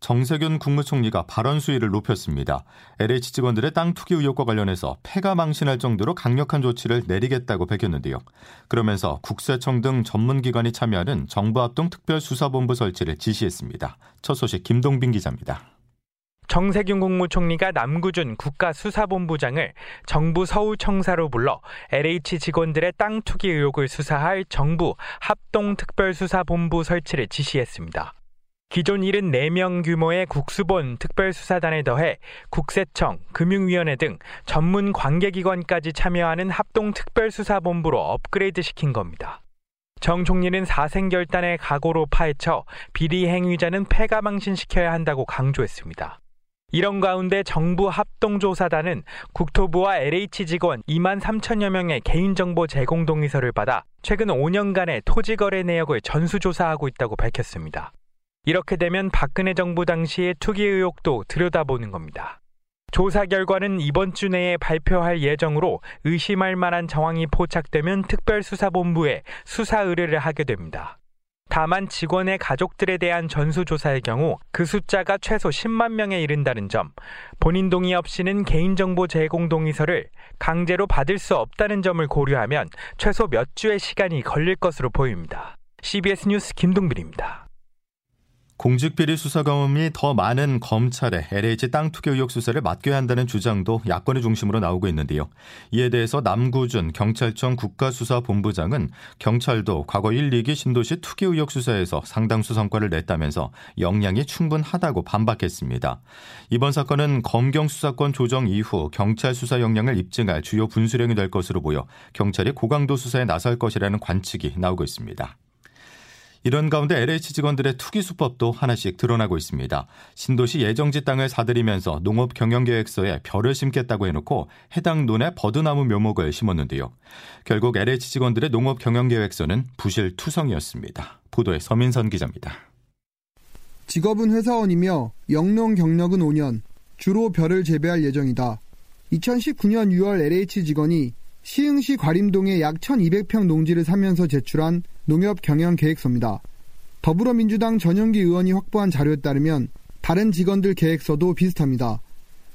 정세균 국무총리가 발언 수위를 높였습니다. LH 직원들의 땅 투기 의혹과 관련해서 폐가 망신할 정도로 강력한 조치를 내리겠다고 밝혔는데요. 그러면서 국세청 등 전문기관이 참여하는 정부 합동 특별수사본부 설치를 지시했습니다. 첫 소식 김동빈 기자입니다. 정세균 국무총리가 남구준 국가수사본부장을 정부 서울청사로 불러 LH 직원들의 땅 투기 의혹을 수사할 정부 합동특별수사본부 설치를 지시했습니다. 기존 74명 규모의 국수본 특별수사단에 더해 국세청, 금융위원회 등 전문 관계기관까지 참여하는 합동특별수사본부로 업그레이드 시킨 겁니다. 정 총리는 사생결단의 각오로 파헤쳐 비리 행위자는 폐가망신시켜야 한다고 강조했습니다. 이런 가운데 정부 합동조사단은 국토부와 LH 직원 2만 3천여 명의 개인정보 제공 동의서를 받아 최근 5년간의 토지거래 내역을 전수조사하고 있다고 밝혔습니다. 이렇게 되면 박근혜 정부 당시의 투기 의혹도 들여다보는 겁니다. 조사 결과는 이번 주 내에 발표할 예정으로 의심할 만한 정황이 포착되면 특별수사본부에 수사 의뢰를 하게 됩니다. 다만 직원의 가족들에 대한 전수조사의 경우 그 숫자가 최소 10만 명에 이른다는 점, 본인 동의 없이는 개인정보 제공 동의서를 강제로 받을 수 없다는 점을 고려하면 최소 몇 주의 시간이 걸릴 것으로 보입니다. CBS 뉴스 김동빈입니다. 공직비리 수사 경험이 더 많은 검찰에 LH 땅 투기 의혹 수사를 맡겨야 한다는 주장도 야권의 중심으로 나오고 있는데요. 이에 대해서 남구준 경찰청 국가수사본부장은 경찰도 과거 1, 2기 신도시 투기 의혹 수사에서 상당수 성과를 냈다면서 역량이 충분하다고 반박했습니다. 이번 사건은 검경 수사권 조정 이후 경찰 수사 역량을 입증할 주요 분수령이 될 것으로 보여 경찰이 고강도 수사에 나설 것이라는 관측이 나오고 있습니다. 이런 가운데 LH 직원들의 투기 수법도 하나씩 드러나고 있습니다. 신도시 예정지 땅을 사들이면서 농업 경영 계획서에 별을 심겠다고 해놓고 해당 논에 버드나무 묘목을 심었는데요. 결국 LH 직원들의 농업 경영 계획서는 부실 투성이었습니다. 보도에 서민선 기자입니다. 직업은 회사원이며 영농 경력은 5년, 주로 별을 재배할 예정이다. 2019년 6월 LH 직원이 시흥시 과림동에 약 1200평 농지를 사면서 제출한 농협 경영 계획서입니다. 더불어민주당 전영기 의원이 확보한 자료에 따르면 다른 직원들 계획서도 비슷합니다.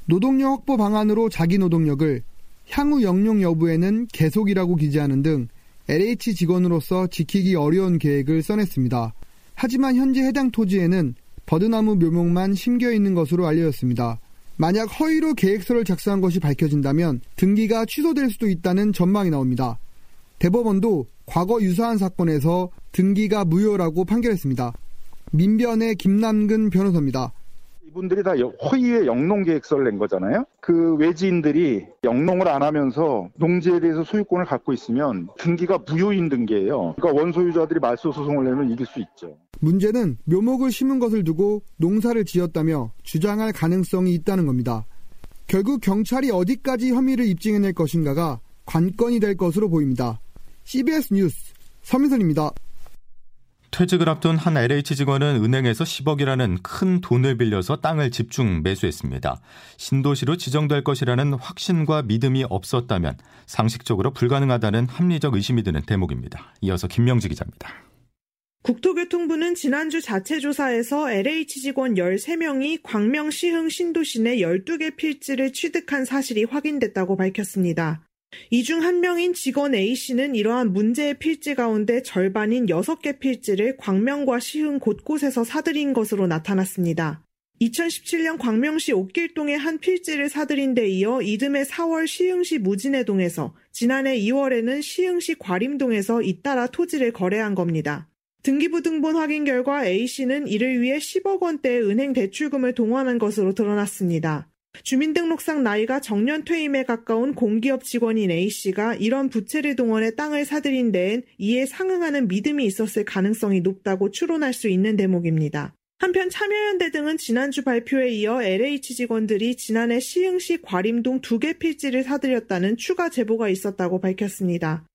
노동력 확보 방안으로 자기 노동력을 향후 영용 여부에는 계속이라고 기재하는 등 LH 직원으로서 지키기 어려운 계획을 써냈습니다. 하지만 현재 해당 토지에는 버드나무 묘목만 심겨 있는 것으로 알려졌습니다. 만약 허위로 계획서를 작성한 것이 밝혀진다면 등기가 취소될 수도 있다는 전망이 나옵니다. 대법원도 과거 유사한 사건에서 등기가 무효라고 판결했습니다. 민변의 김남근 변호사입니다. 이분들이 다 허위의 영농 계획서를 낸 거잖아요. 그 외지인들이 영농을 안 하면서 농지에 대해서 소유권을 갖고 있으면 등기가 무효인 등기예요. 그러니까 원소유자들이 말소 소송을 내면 이길 수 있죠. 문제는 묘목을 심은 것을 두고 농사를 지었다며 주장할 가능성이 있다는 겁니다. 결국 경찰이 어디까지 혐의를 입증해낼 것인가가 관건이 될 것으로 보입니다. CBS 뉴스 서민선입니다. 퇴직을 앞둔 한 LH 직원은 은행에서 10억이라는 큰 돈을 빌려서 땅을 집중 매수했습니다. 신도시로 지정될 것이라는 확신과 믿음이 없었다면 상식적으로 불가능하다는 합리적 의심이 드는 대목입니다. 이어서 김명지 기자입니다. 국토교통부는 지난주 자체 조사에서 LH 직원 13명이 광명 시흥 신도시 내 12개 필지를 취득한 사실이 확인됐다고 밝혔습니다. 이 중 한 명인 직원 A씨는 이러한 문제의 필지 가운데 절반인 6개 필지를 광명과 시흥 곳곳에서 사들인 것으로 나타났습니다. 2017년 광명시 옥길동의 한 필지를 사들인 데 이어 이듬해 4월 시흥시 무진해동에서 지난해 2월에는 시흥시 과림동에서 잇따라 토지를 거래한 겁니다. 등기부 등본 확인 결과 A씨는 이를 위해 10억 원대의 은행 대출금을 동원한 것으로 드러났습니다. 주민등록상 나이가 정년 퇴임에 가까운 공기업 직원인 A씨가 이런 부채를 동원해 땅을 사들인 데엔 이에 상응하는 믿음이 있었을 가능성이 높다고 추론할 수 있는 대목입니다. 한편 참여연대 등은 지난주 발표에 이어 LH 직원들이 지난해 시흥시 과림동 두 개 필지를 사들였다는 추가 제보가 있었다고 밝혔습니다.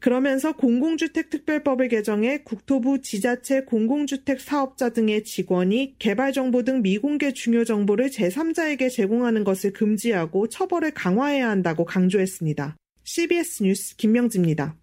그러면서 공공주택 특별법을 개정해 국토부 지자체 공공주택 사업자 등의 직원이 개발 정보 등 미공개 중요 정보를 제3자에게 제공하는 것을 금지하고 처벌을 강화해야 한다고 강조했습니다. CBS 뉴스 김명지입니다.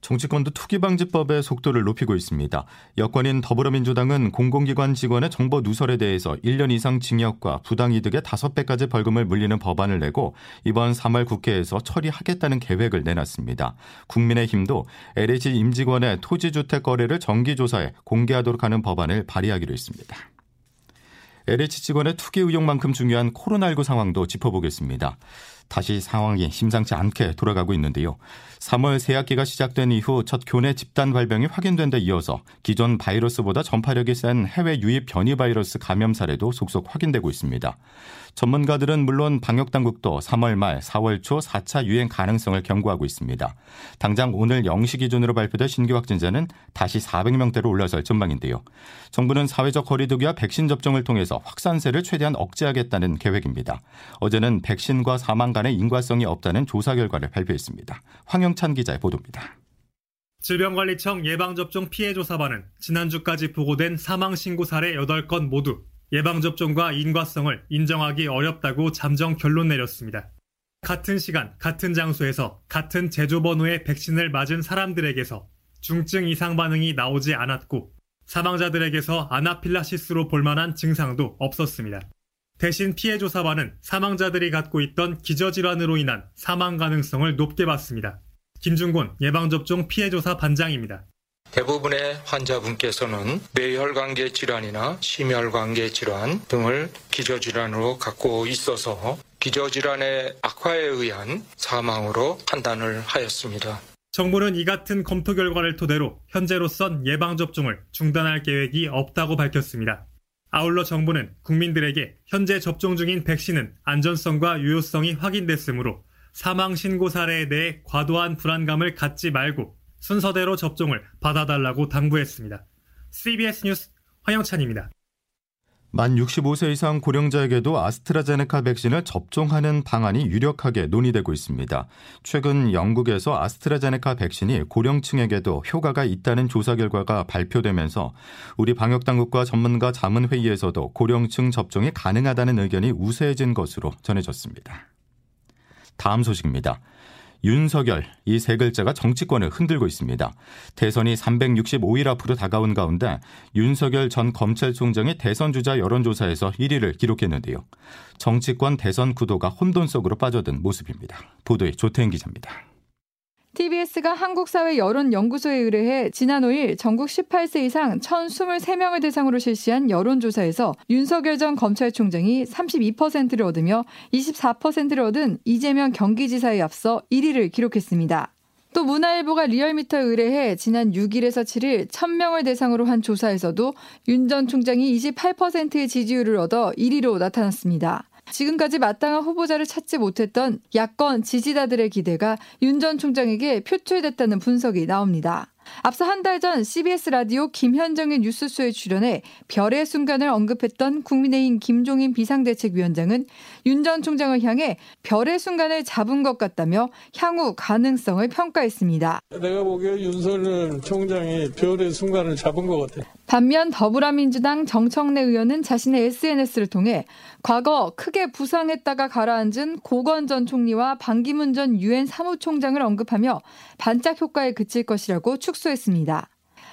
정치권도 투기방지법의 속도를 높이고 있습니다. 여권인 더불어민주당은 공공기관 직원의 정보 누설에 대해서 1년 이상 징역과 부당이득의 5배까지 벌금을 물리는 법안을 내고 이번 3월 국회에서 처리하겠다는 계획을 내놨습니다. 국민의힘도 LH 임직원의 토지주택 거래를 정기조사해 공개하도록 하는 법안을 발의하기로 했습니다. LH 직원의 투기 의혹만큼 중요한 코로나19 상황도 짚어보겠습니다. 다시 상황이 심상치 않게 돌아가고 있는데요. 3월 새학기가 시작된 이후 첫 교내 집단 발병이 확인된 데 이어서 기존 바이러스보다 전파력이 센 해외 유입 변이 바이러스 감염 사례도 속속 확인되고 있습니다. 전문가들은 물론 방역 당국도 3월 말 4월 초 4차 유행 가능성을 경고하고 있습니다. 당장 오늘 0시 기준으로 발표된 신규 확진자는 다시 400명대로 올라설 전망인데요. 정부는 사회적 거리두기와 백신 접종을 통해서 확산세를 최대한 억제하겠다는 계획입니다. 어제는 백신과 사망 간의 인과성이 없다는 조사 결과를 발표했습니다. 황영찬 기자의 보도입니다. 질병관리청 예방접종 피해조사반은 지난주까지 보고된 사망 신고 사례 8건 모두 예방접종과 인과성을 인정하기 어렵다고 잠정 결론 내렸습니다. 같은 시간, 같은 장소에서 같은 제조번호의 백신을 맞은 사람들에게서 중증 이상 반응이 나오지 않았고 사망자들에게서 아나필라시스로 볼만한 증상도 없었습니다. 대신 피해조사반은 사망자들이 갖고 있던 기저질환으로 인한 사망 가능성을 높게 봤습니다. 김중곤 예방접종 피해조사 반장입니다. 대부분의 환자분께서는 뇌혈관계 질환이나 심혈관계 질환 등을 기저질환으로 갖고 있어서 기저질환의 악화에 의한 사망으로 판단을 하였습니다. 정부는 이 같은 검토 결과를 토대로 현재로선 예방접종을 중단할 계획이 없다고 밝혔습니다. 아울러 정부는 국민들에게 현재 접종 중인 백신은 안전성과 유효성이 확인됐으므로 사망 신고 사례에 대해 과도한 불안감을 갖지 말고 순서대로 접종을 받아달라고 당부했습니다. CBS 뉴스 황영찬입니다. 만 65세 이상 고령자에게도 아스트라제네카 백신을 접종하는 방안이 유력하게 논의되고 있습니다. 최근 영국에서 아스트라제네카 백신이 고령층에게도 효과가 있다는 조사 결과가 발표되면서 우리 방역당국과 전문가 자문회의에서도 고령층 접종이 가능하다는 의견이 우세해진 것으로 전해졌습니다. 다음 소식입니다. 윤석열 이 세 글자가 정치권을 흔들고 있습니다. 대선이 365일 앞으로 다가온 가운데 윤석열 전 검찰총장이 대선 주자 여론조사에서 1위를 기록했는데요. 정치권 대선 구도가 혼돈 속으로 빠져든 모습입니다. 보도에 조태인 기자입니다. TBS가 한국사회 여론연구소에 의뢰해 지난 5일 전국 18세 이상 1,023명을 대상으로 실시한 여론조사에서 윤석열 전 검찰총장이 32%를 얻으며 24%를 얻은 이재명 경기지사에 앞서 1위를 기록했습니다. 또 문화일보가 리얼미터에 의뢰해 지난 6일에서 7일 1000명을 대상으로 한 조사에서도 윤 전 총장이 28%의 지지율을 얻어 1위로 나타났습니다. 지금까지 마땅한 후보자를 찾지 못했던 야권 지지자들의 기대가 윤 전 총장에게 표출됐다는 분석이 나옵니다. 앞서 한 달 전 CBS 라디오 김현정의 뉴스쇼에 출연해 별의 순간을 언급했던 국민의힘 김종인 비상대책위원장은 윤 전 총장을 향해 별의 순간을 잡은 것 같다며 향후 가능성을 평가했습니다. 내가 보기에 윤석열 총장이 별의 순간을 잡은 것 같아. 반면 더불어민주당 정청래 의원은 자신의 SNS를 통해 과거 크게 부상했다가 가라앉은 고건 전 총리와 반기문 전 유엔 사무총장을 언급하며 반짝 효과에 그칠 것이라고 축소했습니다.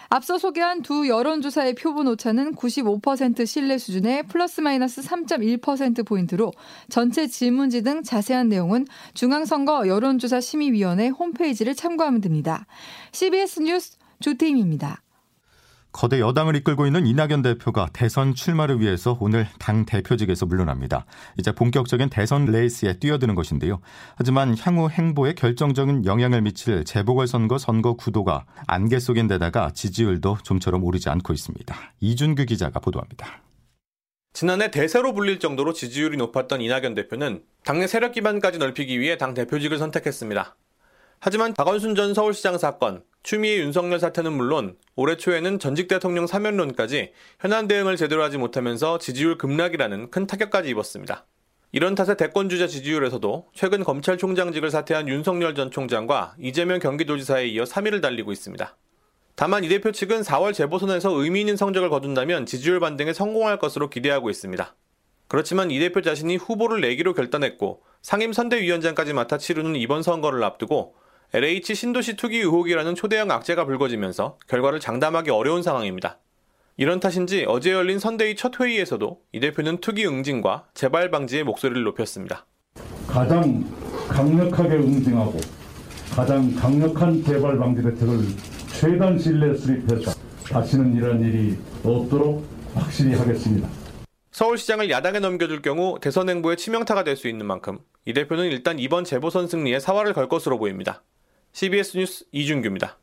앞서 소개한 두 여론조사의 표본 오차는 95% 신뢰 수준의 플러스 마이너스 3.1%포인트로 전체 질문지 등 자세한 내용은 중앙선거 여론조사 심의위원회 홈페이지를 참고하면 됩니다. CBS 뉴스 조태임입니다. 거대 여당을 이끌고 있는 이낙연 대표가 대선 출마를 위해서 오늘 당 대표직에서 물러납니다. 이제 본격적인 대선 레이스에 뛰어드는 것인데요. 하지만 향후 행보에 결정적인 영향을 미칠 재보궐선거 선거 구도가 안개 속인 데다가 지지율도 좀처럼 오르지 않고 있습니다. 이준규 기자가 보도합니다. 지난해 대세로 불릴 정도로 지지율이 높았던 이낙연 대표는 당내 세력 기반까지 넓히기 위해 당 대표직을 선택했습니다. 하지만 박원순 전 서울시장 사건, 추미애 윤석열 사태는 물론 올해 초에는 전직 대통령 사면론까지 현안 대응을 제대로 하지 못하면서 지지율 급락이라는 큰 타격까지 입었습니다. 이런 탓에 대권 주자 지지율에서도 최근 검찰총장직을 사퇴한 윤석열 전 총장과 이재명 경기도지사에 이어 3위를 달리고 있습니다. 다만 이 대표 측은 4월 재보선에서 의미 있는 성적을 거둔다면 지지율 반등에 성공할 것으로 기대하고 있습니다. 그렇지만 이 대표 자신이 후보를 내기로 결단했고 상임 선대위원장까지 맡아 치르는 이번 선거를 앞두고 LH 신도시 투기 의혹이라는 초대형 악재가 불거지면서 결과를 장담하기 어려운 상황입니다. 이런 탓인지 어제 열린 선대위 첫 회의에서도 이 대표는 투기 응징과 재발 방지의 목소리를 높였습니다. 가장 강력하게 응징하고 가장 강력한 재발 방지 대책을 최단 신뢰 수립해서 다시는 이런 일이 없도록 확실히 하겠습니다. 서울시장을 야당에 넘겨줄 경우 대선 행보에 치명타가 될 수 있는 만큼 이 대표는 일단 이번 재보선 승리에 사활을 걸 것으로 보입니다. CBS 뉴스 이준규입니다.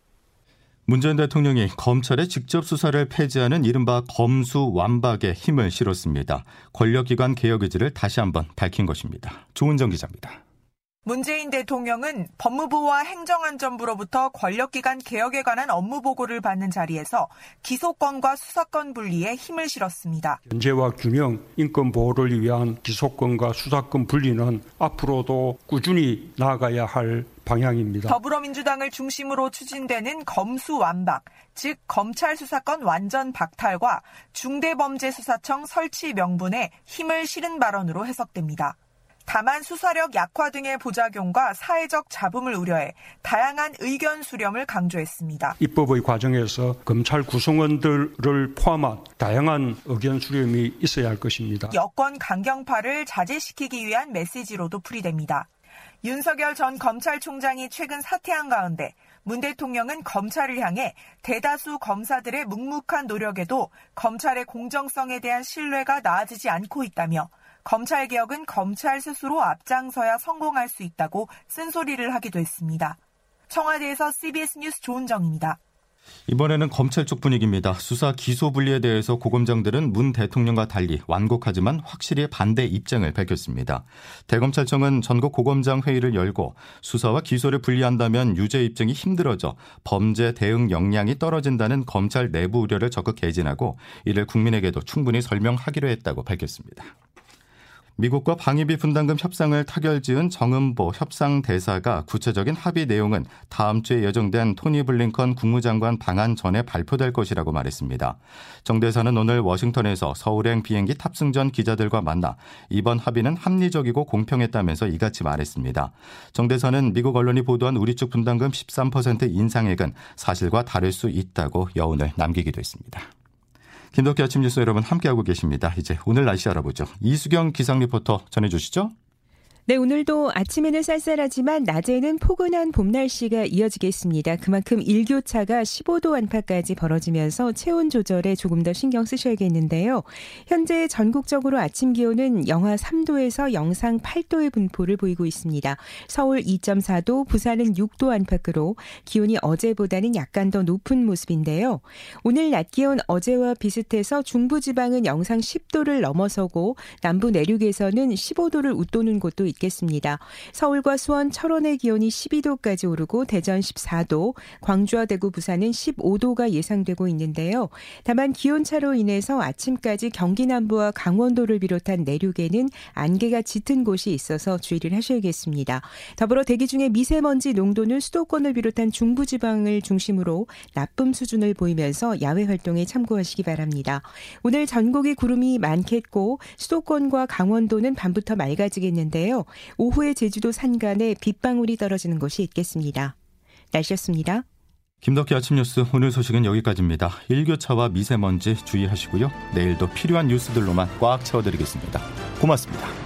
문재인 대통령이 검찰의 직접 수사를 폐지하는 이른바 검수 완박에 힘을 실었습니다. 권력기관 개혁 의지를 다시 한번 밝힌 것입니다. 조은정 기자입니다. 문재인 대통령은 법무부와 행정안전부로부터 권력기관 개혁에 관한 업무 보고를 받는 자리에서 기소권과 수사권 분리에 힘을 실었습니다. 견제와 균형, 인권 보호를 위한 기소권과 수사권 분리는 앞으로도 꾸준히 나아가야 할 방향입니다. 더불어민주당을 중심으로 추진되는 검수 완박, 즉 검찰 수사권 완전 박탈과 중대범죄수사청 설치 명분에 힘을 실은 발언으로 해석됩니다. 다만 수사력 약화 등의 부작용과 사회적 잡음을 우려해 다양한 의견 수렴을 강조했습니다. 입법의 과정에서 검찰 구성원들을 포함한 다양한 의견 수렴이 있어야 할 것입니다. 여권 강경파를 자제시키기 위한 메시지로도 풀이됩니다. 윤석열 전 검찰총장이 최근 사퇴한 가운데 문 대통령은 검찰을 향해 대다수 검사들의 묵묵한 노력에도 검찰의 공정성에 대한 신뢰가 나아지지 않고 있다며 검찰 개혁은 검찰 스스로 앞장서야 성공할 수 있다고 쓴소리를 하기도 했습니다. 청와대에서 CBS 뉴스 조은정입니다. 이번에는 검찰 쪽 분위기입니다. 수사 기소 분리에 대해서 고검장들은 문 대통령과 달리 완곡하지만 확실히 반대 입장을 밝혔습니다. 대검찰청은 전국 고검장 회의를 열고 수사와 기소를 분리한다면 유죄 입증이 힘들어져 범죄 대응 역량이 떨어진다는 검찰 내부 우려를 적극 개진하고 이를 국민에게도 충분히 설명하기로 했다고 밝혔습니다. 미국과 방위비 분담금 협상을 타결지은 정은보 협상 대사가 구체적인 합의 내용은 다음 주에 예정된 토니 블링컨 국무장관 방한 전에 발표될 것이라고 말했습니다. 정 대사는 오늘 워싱턴에서 서울행 비행기 탑승 전 기자들과 만나 이번 합의는 합리적이고 공평했다면서 이같이 말했습니다. 정 대사는 미국 언론이 보도한 우리 측 분담금 13% 인상액은 사실과 다를 수 있다고 여운을 남기기도 했습니다. 김덕기 아침 뉴스 여러분 함께하고 계십니다. 이제 오늘 날씨 알아보죠. 이수경 기상 리포터 전해주시죠. 네, 오늘도 아침에는 쌀쌀하지만 낮에는 포근한 봄 날씨가 이어지겠습니다. 그만큼 일교차가 15도 안팎까지 벌어지면서 체온 조절에 조금 더 신경 쓰셔야겠는데요. 현재 전국적으로 아침 기온은 영하 3도에서 영상 8도의 분포를 보이고 있습니다. 서울 2.4도, 부산은 6도 안팎으로 기온이 어제보다는 약간 더 높은 모습인데요. 오늘 낮 기온 어제와 비슷해서 중부지방은 영상 10도를 넘어서고 남부 내륙에서는 15도를 웃도는 곳도 있 겠습니다. 서울과 수원, 철원의 기온이 12도까지 오르고 대전 14도, 광주와 대구, 부산은 15도가 예상되고 있는데요. 다만 기온차로 인해서 아침까지 경기 남부와 강원도를 비롯한 내륙에는 안개가 짙은 곳이 있어서 주의를 하셔야겠습니다. 더불어 대기 중에 미세먼지 농도는 수도권을 비롯한 중부지방을 중심으로 나쁨 수준을 보이면서 야외 활동에 참고하시기 바랍니다. 오늘 전국이 구름이 많겠고 수도권과 강원도는 밤부터 맑아지겠는데요. 오후에 제주도 산간에 빗방울이 떨어지는 곳이 있겠습니다. 날씨였습니다. 김덕기 아침 뉴스 오늘 소식은 여기까지입니다. 일교차와 미세먼지 주의하시고요. 내일도 필요한 뉴스들로만 꽉 채워드리겠습니다. 고맙습니다.